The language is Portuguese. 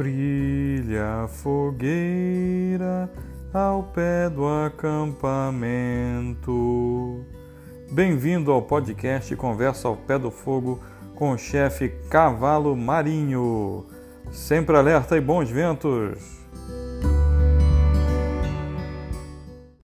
Brilha a fogueira ao pé do acampamento. Bem-vindo ao podcast Conversa ao Pé do Fogo com o chefe Cavalo Marinho. Sempre alerta e bons ventos.